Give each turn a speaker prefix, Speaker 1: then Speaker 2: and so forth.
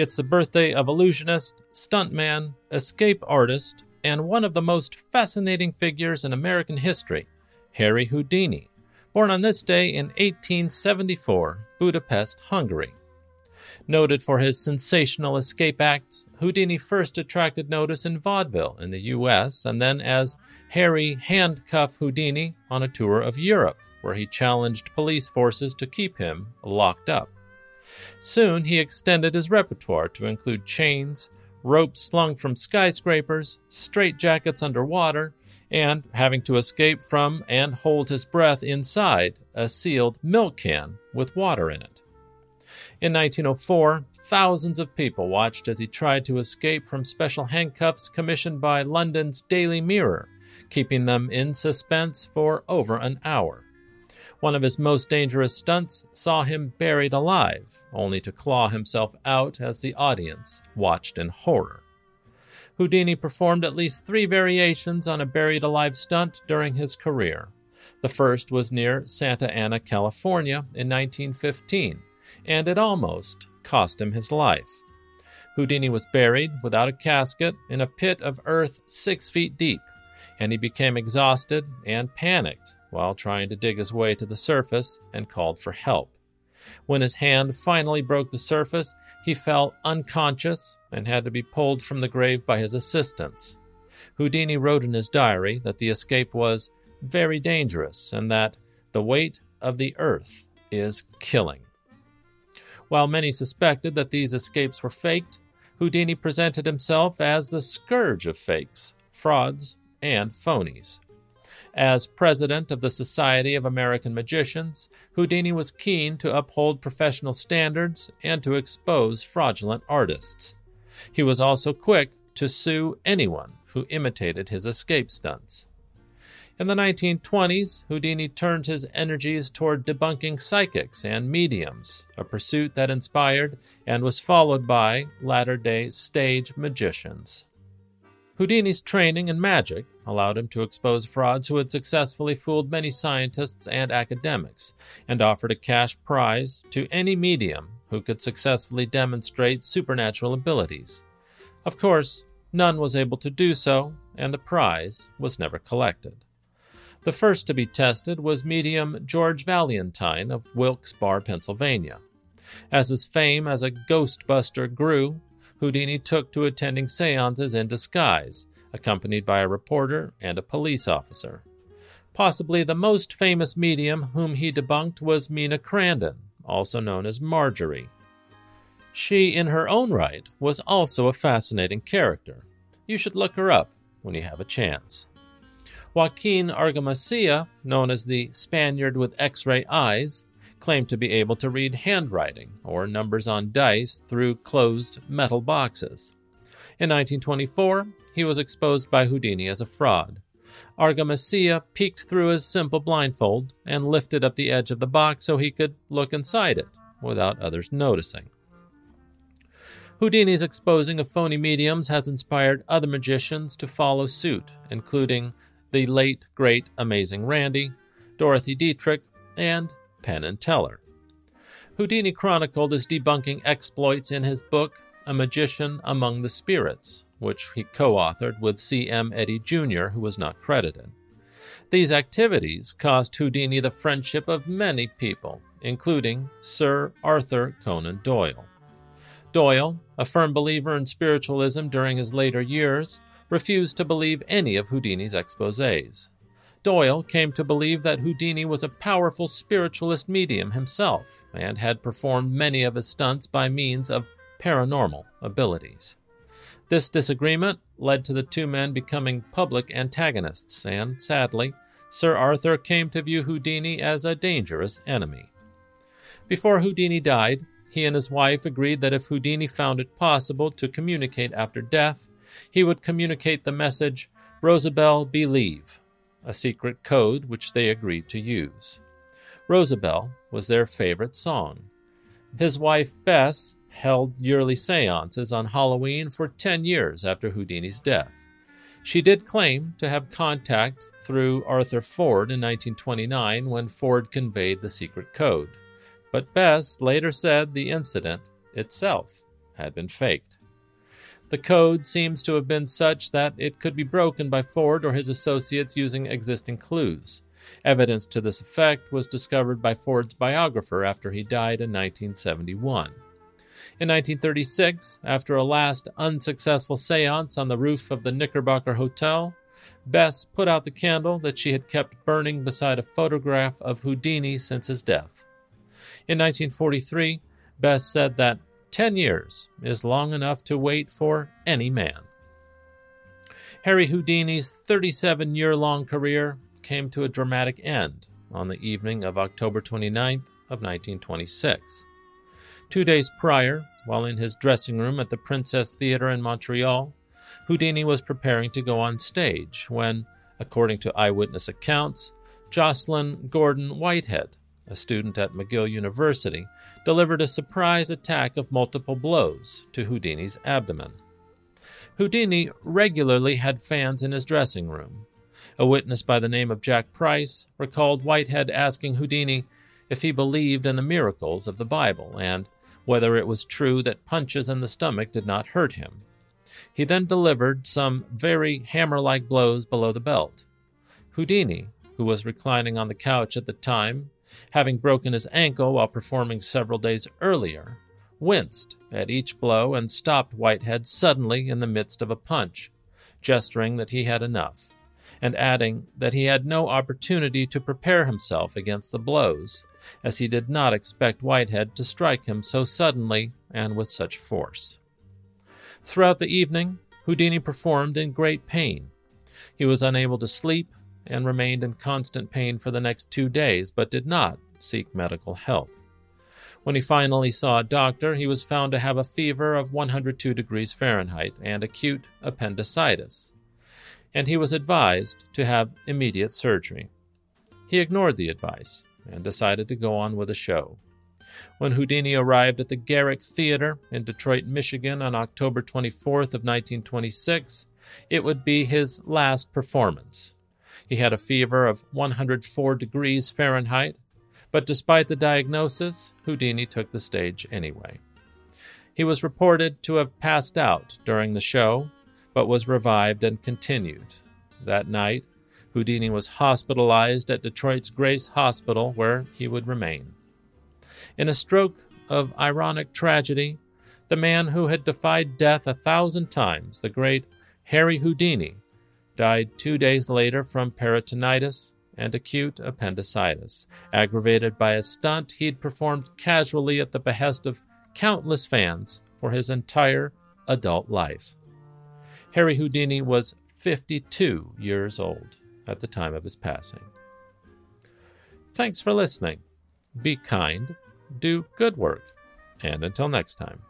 Speaker 1: It's the birthday of illusionist, stuntman, escape artist, and one of the most fascinating figures in American history, Harry Houdini, born on this day in 1874, Budapest, Hungary. Noted for his sensational escape acts, Houdini first attracted notice in vaudeville in the US and then as Harry Handcuff Houdini on a tour of Europe, where he challenged police forces to keep him locked up. Soon he extended his repertoire to include chains, ropes slung from skyscrapers, straitjackets underwater, and having to escape from and hold his breath inside a sealed milk can with water in it. In 1904, thousands of people watched as he tried to escape from special handcuffs commissioned by London's Daily Mirror, keeping them in suspense for over an hour. One of his most dangerous stunts saw him buried alive, only to claw himself out as the audience watched in horror. Houdini performed at least three variations on a buried alive stunt during his career. The first was near Santa Ana, California in 1915, and it almost cost him his life. Houdini was buried without a casket in a pit of earth six feet deep, and he became exhausted and panicked while trying to dig his way to the surface and called for help. When his hand finally broke the surface, he fell unconscious and had to be pulled from the grave by his assistants. Houdini wrote in his diary that the escape was very dangerous and that the weight of the earth is killing. While many suspected that these escapes were faked, Houdini presented himself as the scourge of fakes, frauds, and phonies. As president of the Society of American Magicians, Houdini was keen to uphold professional standards and to expose fraudulent artists. He was also quick to sue anyone who imitated his escape stunts. In the 1920s, Houdini turned his energies toward debunking psychics and mediums, a pursuit that inspired and was followed by latter day stage magicians. Houdini's training in magic allowed him to expose frauds who had successfully fooled many scientists and academics, and offered a cash prize to any medium who could successfully demonstrate supernatural abilities. Of course, none was able to do so, and the prize was never collected. The first to be tested was medium George Valentine of Wilkes Barre, Pennsylvania. As his fame as a ghostbuster grew, Houdini took to attending seances in disguise, accompanied by a reporter and a police officer. Possibly the most famous medium whom he debunked was Mina Crandon, also known as Marjorie. She, in her own right, was also a fascinating character. You should look her up when you have a chance. Joaquin Argamasilla, known as the Spaniard with X ray eyes, claimed to be able to read handwriting or numbers on dice through closed metal boxes. In 1924, he was exposed by Houdini as a fraud. Argamasilla peeked through his simple blindfold and lifted up the edge of the box so he could look inside it without others noticing. Houdini's exposing of phony mediums has inspired other magicians to follow suit, including the late, great, amazing Randi, Dorothy Dietrich, and Penn and Teller. Houdini chronicled his debunking exploits in his book, A Magician Among the Spirits, which he co authored with C.M. Eddy Jr., who was not credited. These activities cost Houdini the friendship of many people, including Sir Arthur Conan Doyle. Doyle, a firm believer in spiritualism during his later years, refused to believe any of Houdini's exposes. Doyle came to believe that Houdini was a powerful spiritualist medium himself and had performed many of his stunts by means of paranormal abilities. This disagreement led to the two men becoming public antagonists, and sadly, Sir Arthur came to view Houdini as a dangerous enemy. Before Houdini died, he and his wife agreed that if Houdini found it possible to communicate after death, He would communicate the message, Rosabelle, believe, a secret code which they agreed to use. Rosabelle was their favorite song. His wife, Bess, held yearly seances on Halloween for 10 years after Houdini's death. She did claim to have contact through Arthur Ford in 1929 when Ford conveyed the secret code, but Bess later said the incident itself had been faked. The code seems to have been such that it could be broken by Ford or his associates using existing clues. Evidence to this effect was discovered by Ford's biographer after he died in 1971. In 1936, after a last unsuccessful seance on the roof of the Knickerbocker Hotel, Bess put out the candle that she had kept burning beside a photograph of Houdini since his death. In 1943, Bess said that 10 years is long enough to wait for any man. Harry Houdini's 37 year long career came to a dramatic end on the evening of October 29th of 1926. Two days prior, while in his dressing room at the Princess Theatre in Montreal, Houdini was preparing to go on stage when, according to eyewitness accounts, Jocelyn Gordon Whitehead, a student at McGill University, delivered a surprise attack of multiple blows to Houdini's abdomen. Houdini regularly had fans in his dressing room. A witness by the name of Jack Price recalled Whitehead asking Houdini if he believed in the miracles of the Bible and whether it was true that punches in the stomach did not hurt him. He then delivered some very hammer like blows below the belt. Houdini, who was reclining on the couch at the time, having broken his ankle while performing several days earlier, winced at each blow and stopped Whitehead suddenly in the midst of a punch, gesturing that he had enough, and adding that he had no opportunity to prepare himself against the blows, as he did not expect Whitehead to strike him so suddenly and with such force. Throughout the evening, Houdini performed in great pain. He was unable to sleep and remained in constant pain for the next two days, but did not seek medical help. When he finally saw a doctor, he was found to have a fever of 102 degrees Fahrenheit and acute appendicitis, and he was advised to have immediate surgery. He ignored the advice and decided to go on with the show. When Houdini arrived at the Garrick Theater in Detroit, Michigan on October 24th of 1926, it would be his last performance. He had a fever of 104 degrees Fahrenheit, but despite the diagnosis, Houdini took the stage anyway. He was reported to have passed out during the show, but was revived and continued. That night, Houdini was hospitalized at Detroit's Grace Hospital, where he would remain. In a stroke of ironic tragedy, the man who had defied death a thousand times, the great Harry Houdini, died two days later from peritonitis and acute appendicitis, aggravated by a stunt he'd performed casually at the behest of countless fans for his entire adult life. Harry Houdini was 52 years old at the time of his passing. Thanks for listening. Be kind, do good work, and until next time.